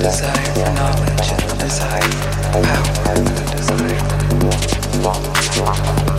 desire for knowledge and the desire for power and the desire. for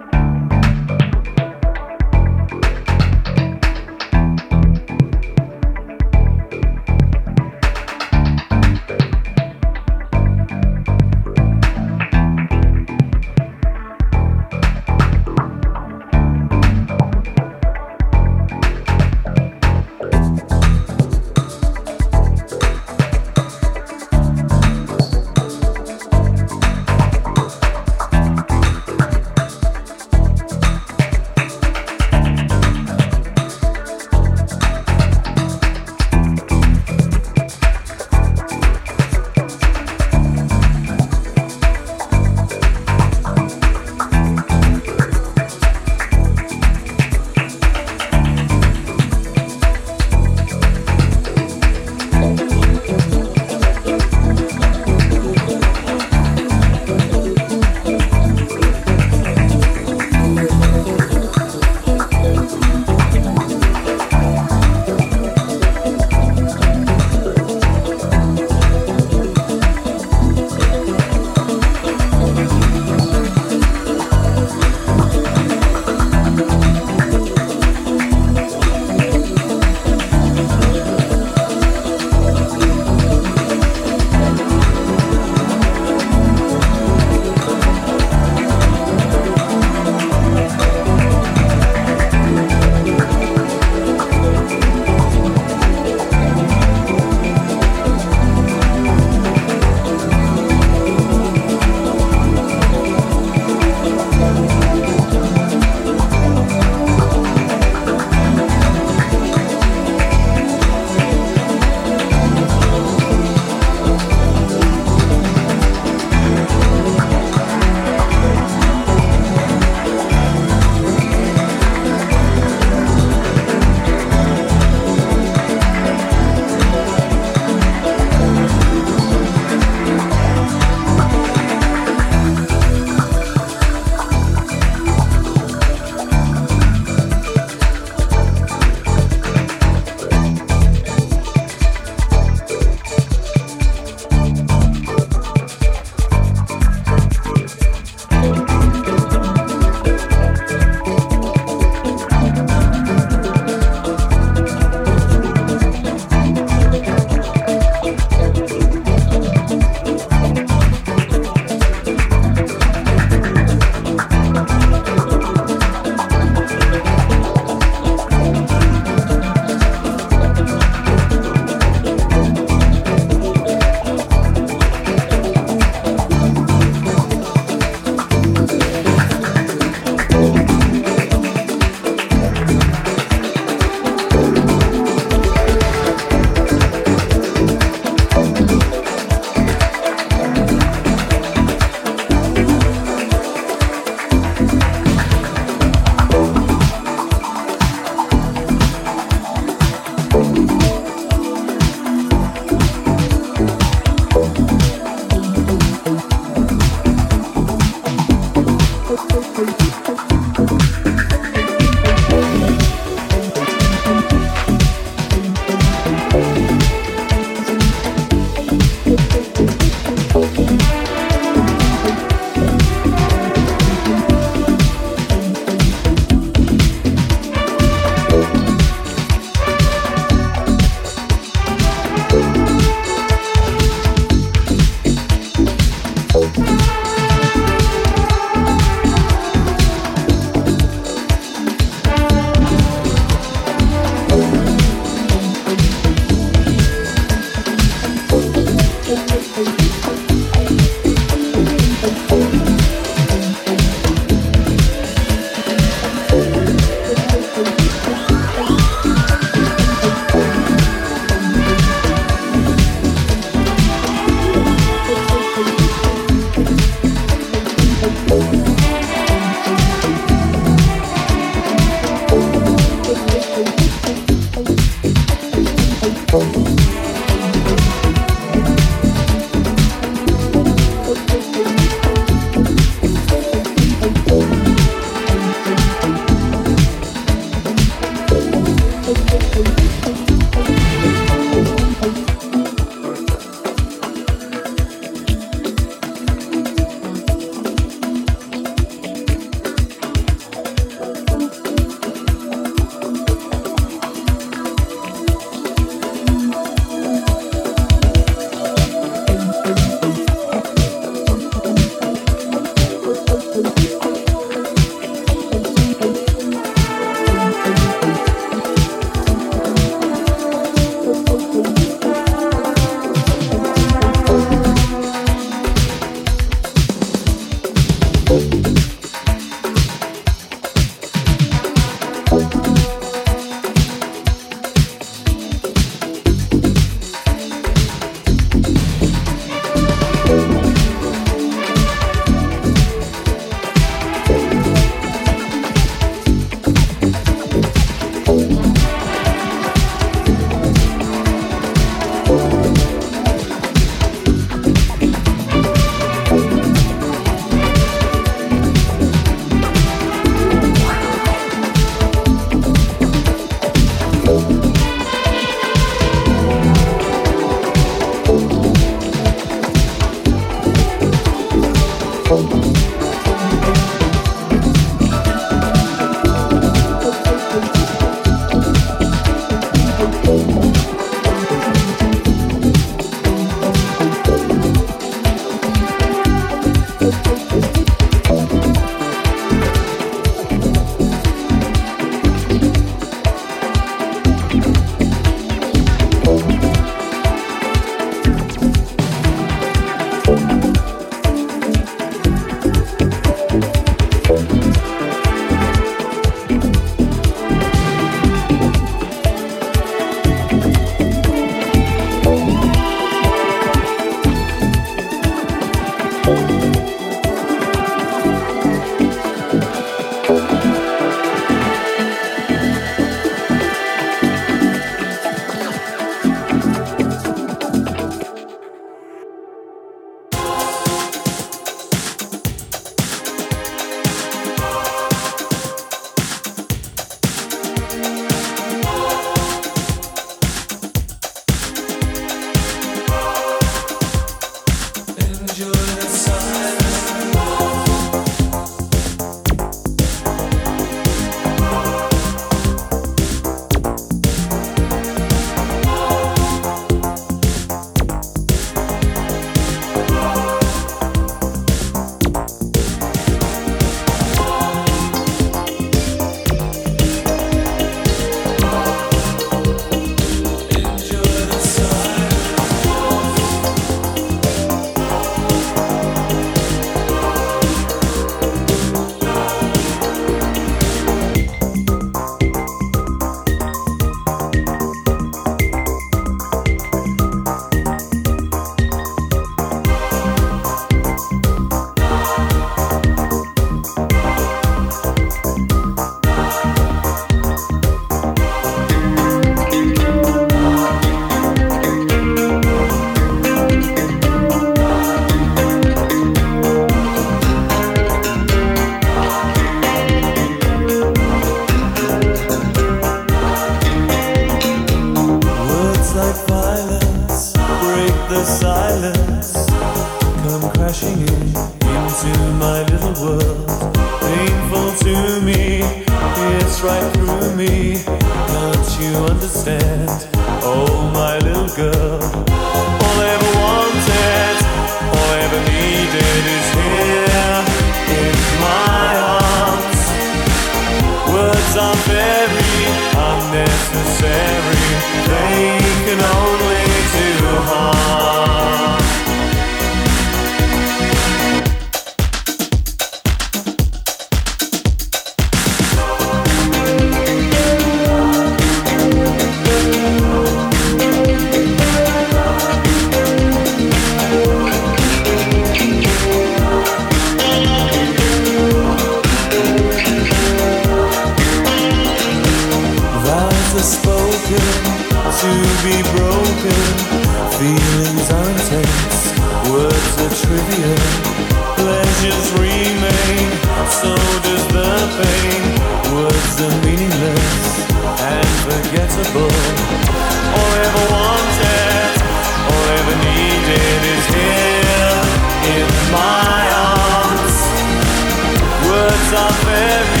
very